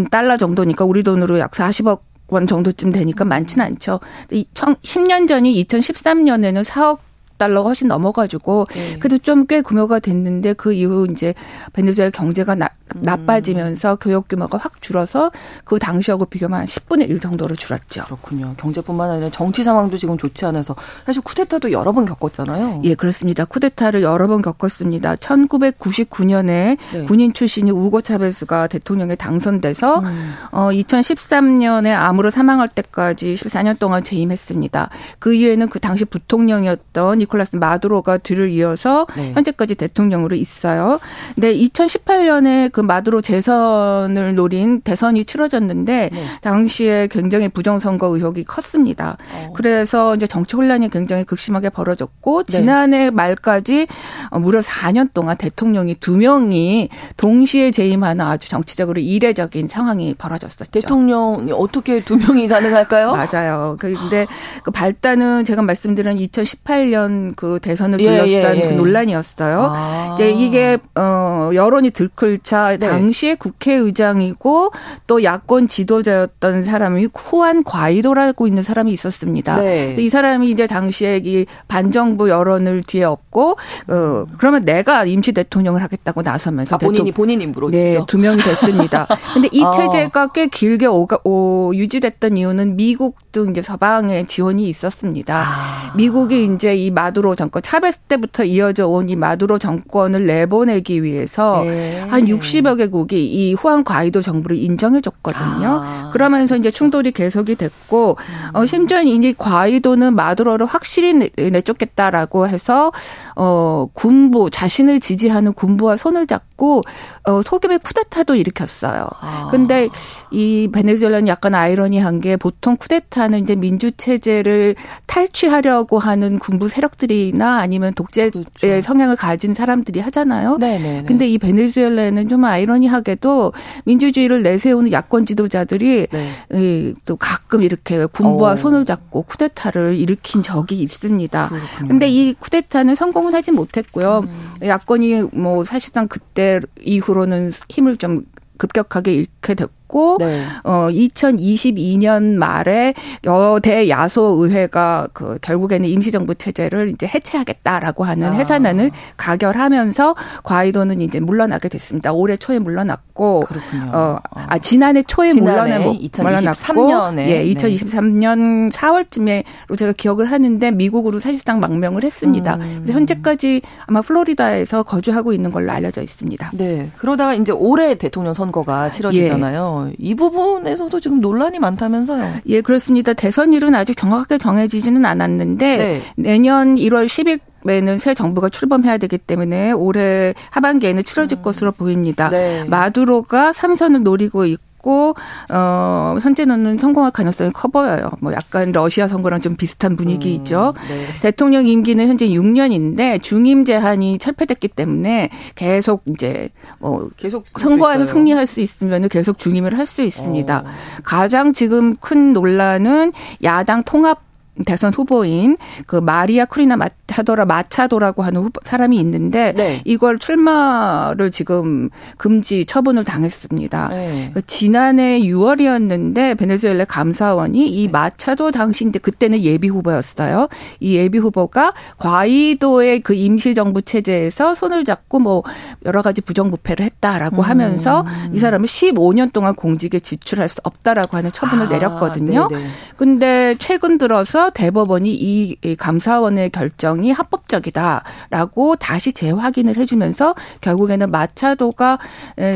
달러 정도니까 우리 돈으로 약 40억 원 정도쯤 되니까 많지는 않죠. 10년 전이 2013년에는 4억 달러가 훨씬 넘어가지고 네. 그래도 좀꽤 규모가 됐는데 그 이후 이제 베네수엘라 경제가 나, 음. 나빠지면서 교육 규모가 확 줄어서 그 당시하고 비교하면 한 10분의 1 정도로 줄었죠. 그렇군요. 경제뿐만 아니라 정치 상황도 지금 좋지 않아서 사실 쿠데타도 여러 번 겪었잖아요. 예, 그렇습니다. 쿠데타를 여러 번 겪었습니다. 1999년에 네. 군인 출신이 우고 차베스가 대통령에 당선돼서 음. 어 2013년에 암으로 사망할 때까지 14년 동안 재임했습니다. 그 이후에는 그 당시 부통령이었던 니콜라스 마두로가 뒤를 이어서 네. 현재까지 대통령으로 있어요. 근데 2018년에 그 마두로 재선을 노린 대선이 치러졌는데 네. 당시에 굉장히 부정선거 의혹이 컸습니다. 어. 그래서 이제 정치 혼란이 굉장히 극심하게 벌어졌고 네. 지난해 말까지 무려 4년 동안 대통령이 두 명이 동시에 재임하는 아주 정치적으로 이례적인 상황이 벌어졌었죠. 대통령이 어떻게 두 명이 가능할까요? 맞아요. 근데 그 발단은 제가 말씀드린 2018년 그 대선을 예, 둘러싼 예, 예, 그 논란이었어요. 아. 이제 이게 어 여론이 들끓자 네. 당시에 국회의장이고 또 야권 지도자였던 사람이 후한 과이도라고 있는 사람이 있었습니다. 네. 이 사람이 이제 당시에 이 반정부 여론을 뒤에 업고 어 그러면 내가 임시 대통령을 하겠다고 나서면서 아, 본인이 본인 임으로 네, 두 명이 됐습니다. 근데 이 [LAUGHS] 아. 체제가 꽤 길게 오가, 오, 유지됐던 이유는 미국 등 이제 서방의 지원이 있었습니다. 아. 미국이 이제 이 마두로 정권 차베스 때부터 이어져 온 이 마두로 정권을 내보내기 위해서 네. 한 60여 개국이 이 후한 과이도 정부를 인정해 줬거든요. 아, 그러면서 이제 충돌이 계속이 됐고 음. 어 심지어 이 과이도는 마두로를 확실히 내쫓겠다라고 해서 어 군부 자신을 지지하는 군부와 손을 잡고 어 소규모의 쿠데타도 일으켰어요. 아. 근데 이 베네수엘라는 약간 아이러니한 게 보통 쿠데타는 이제 민주 체제를 탈취하려고 하는 군부 세력 들이나 아니면 독재의 그렇죠. 성향을 가진 사람들이 하잖아요. 네네네. 근데 이 베네수엘라는 좀 아이러니하게도 민주주의를 내세우는 야권 지도자들이 네. 또 가끔 이렇게 군부와 오. 손을 잡고 쿠데타를 일으킨 적이 있습니다. 그렇군요. 근데 이 쿠데타는 성공은 하지 못했고요. 음. 야권이 뭐 사실상 그때 이후로는 힘을 좀 급격하게 잃게 됐고 했고 네. 어 2022년 말에 여대 야소 의회가 그 결국에는 임시정부 체제를 이제 해체하겠다라고 하는 아. 해산안을 가결하면서 과이도는 이제 물러나게 됐습니다. 올해 초에 물러났고 그렇군요. 어, 아 지난해 초에 지난해 물러나 2023년에 예, 2023년 네. 4월쯤에로 제가 기억을 하는데 미국으로 사실상 망명을 했습니다. 음. 그래서 현재까지 아마 플로리다에서 거주하고 있는 걸로 알려져 있습니다. 네. 그러다가 이제 올해 대통령 선거가 치러지잖아요. 예. 이 부분에서도 지금 논란이 많다면서요? 예, 그렇습니다. 대선일은 아직 정확하게 정해지지는 않았는데 네. 내년 1월 10일 에는 새 정부가 출범해야 되기 때문에 올해 하반기에는 치러질 음. 것으로 보입니다. 네. 마두로가 삼선을 노리고 있고 있고 어 현재는 성공할 가능성이 커 보여요. 뭐 약간 러시아 선거랑 좀 비슷한 분위기죠. 음, 네. 대통령 임기는 현재 6년인데 중임 제한이 철폐됐기 때문에 계속 이제 뭐 계속 선거에서 승리할 수 있으면 계속 중임을 할 수 있습니다. 어. 가장 지금 큰 논란은 야당 통합 대선 후보인 그 마리아 쿠리나 마차도라 마차도라고 하는 후보, 사람이 있는데 네. 이걸 출마를 지금 금지 처분을 당했습니다. 네. 그 지난해 6월이었는데 베네수엘라 감사원이 이 네. 마차도 당시인데 그때는 예비 후보였어요. 이 예비 후보가 과이도의 그 임시 정부 체제에서 손을 잡고 뭐 여러 가지 부정부패를 했다라고 음. 하면서 이 사람을 15년 동안 공직에 지출할 수 없다라고 하는 처분을 아, 내렸거든요. 네네. 근데 최근 들어서 대법원이 이 감사원의 결정이 합법적이다라고 다시 재확인을 해주면서 결국에는 마차도가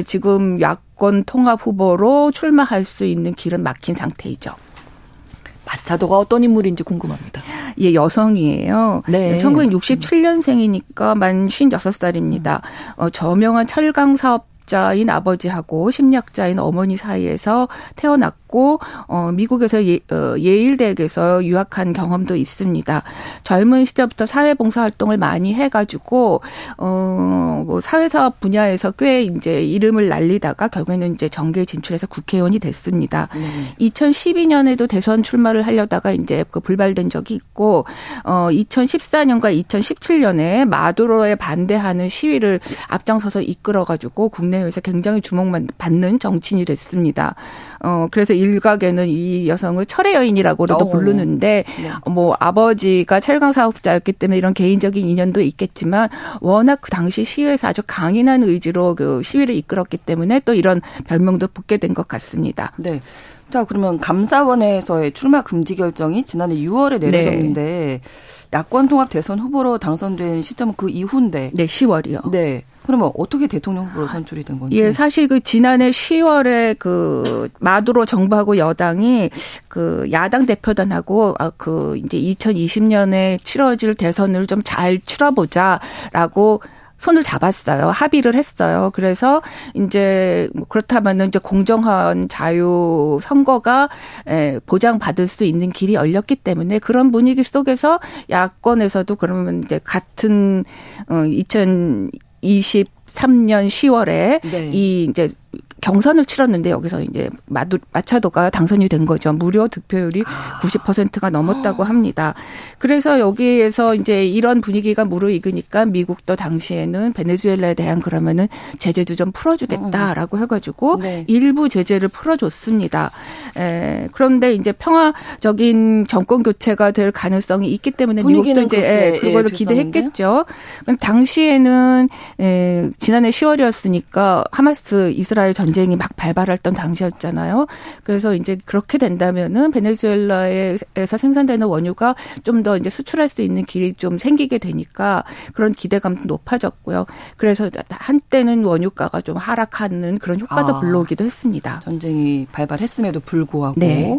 지금 야권 통합 후보로 출마할 수 있는 길은 막힌 상태이죠. 마차도가 어떤 인물인지 궁금합니다. 예, 여성이에요. 네. 1967년생이니까 만 56살입니다. 어, 저명한 철강 사업 자인 아버지하고 심리학자인 어머니 사이에서 태어났고 어 미국에서 예, 어, 예일 대학에서 유학한 경험도 있습니다. 젊은 시절부터 사회 봉사 활동을 많이 해 가지고 어뭐 사회 사업 분야에서 꽤 이제 이름을 날리다가 결국에는 이제 정계에 진출해서 국회의원이 됐습니다. 네. 2012년에도 대선 출마를 하려다가 이제 그 불발된 적이 있고 어 2014년과 2017년에 마두로에 반대하는 시위를 앞장서서 이끌어 가지고 국내 내 에서 굉장히 주목만 받는 정치인이 됐습니다. 어 그래서 일각에는 이 여성을 철의 여인이라고도 어. 부르는데 네. 뭐 아버지가 철강 사업자였기 때문에 이런 개인적인 인연도 있겠지만 워낙 그 당시 시위에서 아주 강인한 의지로 그 시위를 이끌었기 때문에 또 이런 별명도 붙게 된 것 같습니다. 네. 자, 그러면 감사원에서의 출마 금지 결정이 지난해 6월에 내려졌는데 네. 야권 통합 대선 후보로 당선된 시점은 그 이후인데. 네, 10월이요. 네. 그러면 어떻게 대통령 후보로 선출이 된 건지? 예, 사실 그 지난해 10월에 그 마두로 정부하고 여당이 그 야당 대표단하고 아, 그 이제 2020년에 치러질 대선을 좀 잘 치러보자라고 손을 잡았어요. 합의를 했어요. 그래서 이제 뭐 그렇다면은 이제 공정한 자유 선거가 보장받을 수 있는 길이 열렸기 때문에 그런 분위기 속에서 야권에서도 그러면 이제 같은 어 2020 3년 10월에 네. 이 이제 경선을 치렀는데 여기서 이제 마두, 마차도가 당선이 된 거죠. 무료 득표율이 아. 90%가 넘었다고 합니다. 그래서 여기에서 이제 이런 분위기가 무르익으니까 미국도 당시에는 베네수엘라에 대한 그러면은 제재도 좀 풀어주겠다라고 음. 해가지고 네. 일부 제재를 풀어줬습니다. 에, 그런데 이제 평화적인 정권 교체가 될 가능성이 있기 때문에 미국도 이제 예, 그거를 예, 기대했겠죠. 당시에는 에, 지난해 10월이었으니까 하마스 이스라엘 전쟁 전쟁이 막 발발했던 당시였잖아요. 그래서 이제 그렇게 된다면은 베네수엘라에서 생산되는 원유가 좀 더 이제 수출할 수 있는 길이 좀 생기게 되니까 그런 기대감도 높아졌고요. 그래서 한때는 원유가가 좀 하락하는 그런 효과도 아, 불러오기도 했습니다. 전쟁이 발발했음에도 불구하고. 네.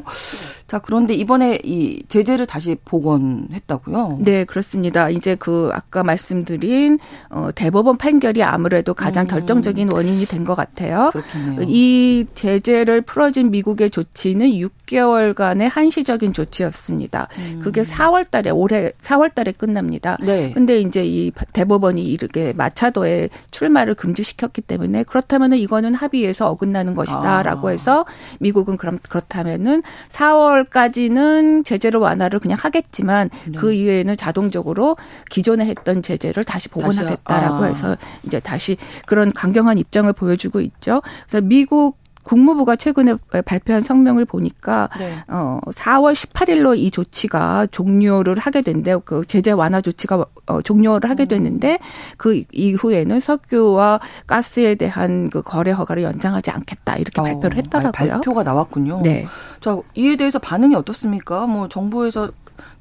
자, 그런데 이번에 이 제재를 다시 복원했다고요? 네, 그렇습니다. 이제 그 아까 말씀드린 어 대법원 판결이 아무래도 가장 음. 결정적인 원인이 된 것 같아요. 그렇겠네요. 이 제재를 풀어준 미국의 조치는 6개월간의 한시적인 조치였습니다. 음. 그게 4월 달에 올해 4월 달에 끝납니다. 네. 근데 이제 이 대법원이 이렇게 마차도에 출마를 금지시켰기 때문에 그렇다면은 이거는 합의에서 어긋나는 것이다라고 아. 해서 미국은 그럼 그렇다면은 4월 4월까지는 제재를 완화를 그냥 하겠지만 네. 그 이외에는 자동적으로 기존에 했던 제재를 다시 복원하겠다라고 아. 해서 이제 다시 그런 강경한 입장을 보여주고 있죠. 그래서 미국 국무부가 최근에 발표한 성명을 보니까 네. 어 4월 18일로 이 조치가 종료를 하게 된대요. 그 제재 완화 조치가 어, 종료를 하게 음. 됐는데 그 이후에는 석유와 가스에 대한 그 거래 허가를 연장하지 않겠다 이렇게 어, 발표를 했더라고요. 발표가 나왔군요. 네. 자 이에 대해서 반응이 어떻습니까? 뭐 정부에서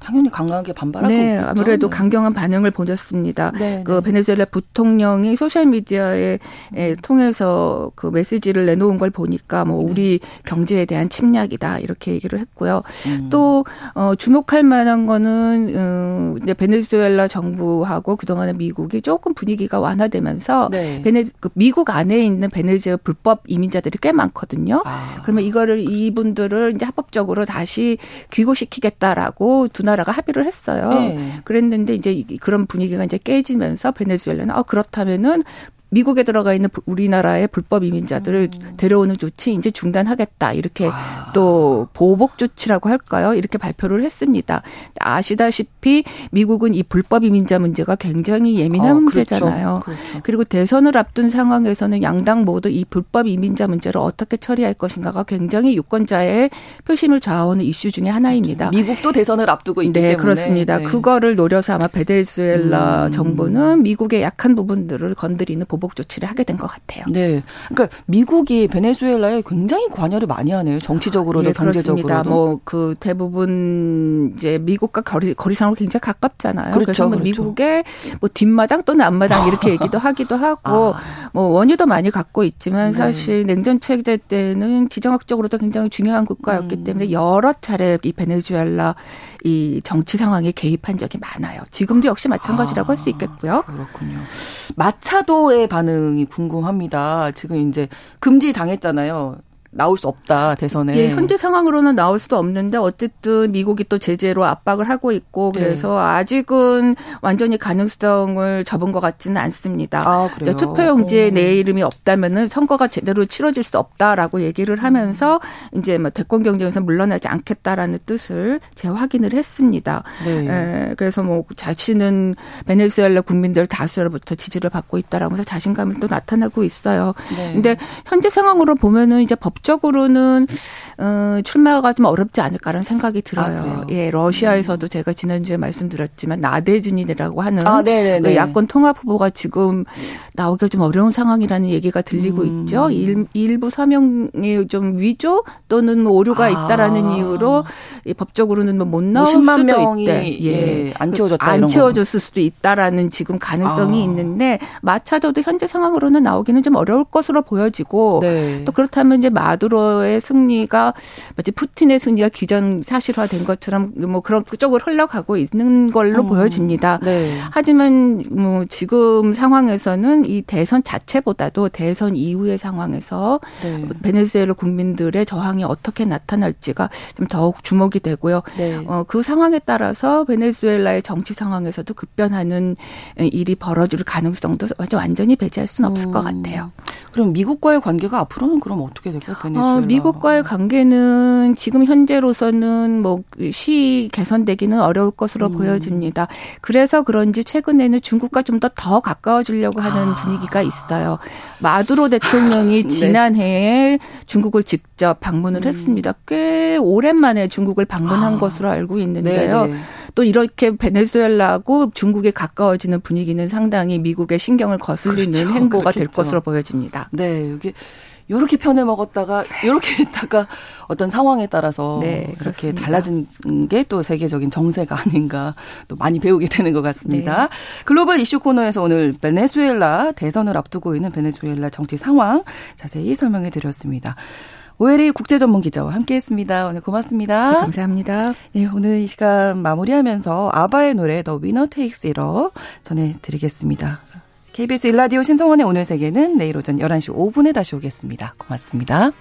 당연히 강하게 반발하고 네, 있겠죠. 아무래도 네. 강경한 반응을 보냈습니다. 네, 그 네. 베네수엘라 부통령이 소셜 미디어에 음. 통해서 그 메시지를 내놓은 걸 보니까 뭐 네. 우리 경제에 대한 침략이다 이렇게 얘기를 했고요. 음. 또 어, 주목할 만한 거는 음, 이제 베네수엘라 정부하고 그동안에 미국이 조금 분위기가 완화되면서 네. 베네 그 미국 안에 있는 베네수엘 불법 이민자들이 꽤 많거든요. 아. 그러면 이거를 이분들을 이제 합법적으로 다시 귀국시키겠다라고 두 나라가 합의를 했어요. 네. 그랬는데 이제 그런 분위기가 이제 깨지면서 베네수엘라는 어 그렇다면은 미국에 들어가 있는 우리나라의 불법 이민자들을 음. 데려오는 조치 이제 중단하겠다 이렇게 아. 또 보복 조치라고 할까요? 이렇게 발표를 했습니다. 아시다시피 미국은 이 불법 이민자 문제가 굉장히 예민한 어, 문제잖아요. 그렇죠. 그렇죠. 그리고 대선을 앞둔 상황에서는 양당 모두 이 불법 이민자 문제를 어떻게 처리할 것인가가 굉장히 유권자의 표심을 좌우하는 이슈 중의 하나입니다. 미국도 대선을 앞두고 있기 네, 때문에 그렇습니다. 네. 그거를 노려서 아마 베네수엘라 음. 정부는 미국의 약한 부분들을 건드리는 보복 조치를 하게 된 것 같아요. 네. 그러니까 미국이 베네수엘라에 굉장히 관여를 많이 하네요. 정치적으로도 예, 경제적으로도. 뭐그 대부분 이제 미국과 거리 거리상으로 굉장히 가깝잖아요. 그렇죠, 그래서 뭐 그렇죠. 미국의 뭐 뒷마당 또는 앞마당 이렇게 얘기도 하기도 하고 [LAUGHS] 아. 뭐 원유도 많이 갖고 있지만 네. 사실 네. 냉전 체제 때는 지정학적으로도 굉장히 중요한 국가였기 음. 때문에 여러 차례 이 베네수엘라 이 정치 상황에 개입한 적이 많아요. 지금도 역시 마찬가지라고 아, 할수 있겠고요. 그렇군요. 마차도의 반응이 궁금합니다. 지금 이제 금지 당했잖아요. 나올 수 없다 대선에. 예, 현재 상황으로는 나올 수도 없는데 어쨌든 미국이 또 제재로 압박을 하고 있고 네. 그래서 네. 아직은 완전히 가능성을 접은 것 같지는 않습니다. 아, 그래요? 투표용지에 오. 내 이름이 없다면은 선거가 제대로 치러질 수 없다라고 얘기를 하면서 음. 이제 뭐 대권 경쟁에서 물러나지 않겠다라는 뜻을 재확인을 했습니다. 네. 예, 그래서 뭐 자신은 베네수엘라 국민들 다수로부터 지지를 받고 있다라고 해서 자신감을 또 나타나고 있어요. 네. 근데 현재 상황으로 보면은 이제 법 법적으로는 어, 출마가 좀 어렵지 않을까라는 생각이 들어요. 아, 예, 러시아에서도 음. 제가 지난주에 말씀드렸지만 나데진이라고 하는 아, 그 야권 통합 후보가 지금 나오기가 좀 어려운 상황이라는 얘기가 들리고 음. 있죠. 일, 일부 서명에 좀 위조 또는 뭐 오류가 아. 있다라는 이유로 법적으로는 뭐 못 나올 뭐 수도 있대. 예. 예. 안 채워졌다 안 채워졌을 수도 있다라는 지금 가능성이 아. 있는데 마차도도 현재 상황으로는 나오기는 좀 어려울 것으로 보여지고 네. 또 그렇다면 이제 마 두로의 승리가 마치 푸틴의 승리가 기전 사실화된 것처럼 뭐 그런 쪽으로 흘러가고 있는 걸로 음. 보여집니다. 네. 하지만 뭐 지금 상황에서는 이 대선 자체보다도 대선 이후의 상황에서 네. 베네수엘라 국민들의 저항이 어떻게 나타날지가 좀 더욱 주목이 되고요. 네. 어, 그 상황에 따라서 베네수엘라의 정치 상황에서도 급변하는 일이 벌어질 가능성도 완전히 배제할 수는 없을 음. 것 같아요. 그럼 미국과의 관계가 앞으로는 그럼 어떻게 될까요? 베네수엘라. 어, 미국과의 관계는 지금 현재로서는 뭐 시 개선되기는 어려울 것으로 음. 보여집니다. 그래서 그런지 최근에는 중국과 좀 더 더 가까워지려고 하는 아. 분위기가 있어요. 마두로 대통령이 [LAUGHS] 네. 지난해에 중국을 직접 방문을 음. 했습니다. 꽤 오랜만에 중국을 방문한 아. 것으로 알고 있는데요. 네네. 네. 또 이렇게 베네수엘라하고 중국에 가까워지는 분위기는 상당히 미국의 신경을 거슬리는 그렇죠. 행보가 그렇겠죠. 될 것으로 보여집니다. 네, 여기 요렇게 편을 먹었다가 요렇게 [LAUGHS] 했다가 어떤 상황에 따라서 네, 그렇게. 달라진 게 또 세계적인 정세가 아닌가 또 많이 배우게 되는 것 같습니다. 네. 글로벌 이슈 코너에서 오늘 베네수엘라 대선을 앞두고 있는 베네수엘라 정치 상황 자세히 설명해 드렸습니다. 오혜리 국제전문 기자와 함께했습니다. 오늘 고맙습니다. 네, 감사합니다. 예, 오늘 이 시간 마무리하면서 아바의 노래 더 위너 테이크스 이러 전해드리겠습니다. KBS 일라디오 신성원의 오늘 세계는 내일 오전 11시 5분에 다시 오겠습니다. 고맙습니다.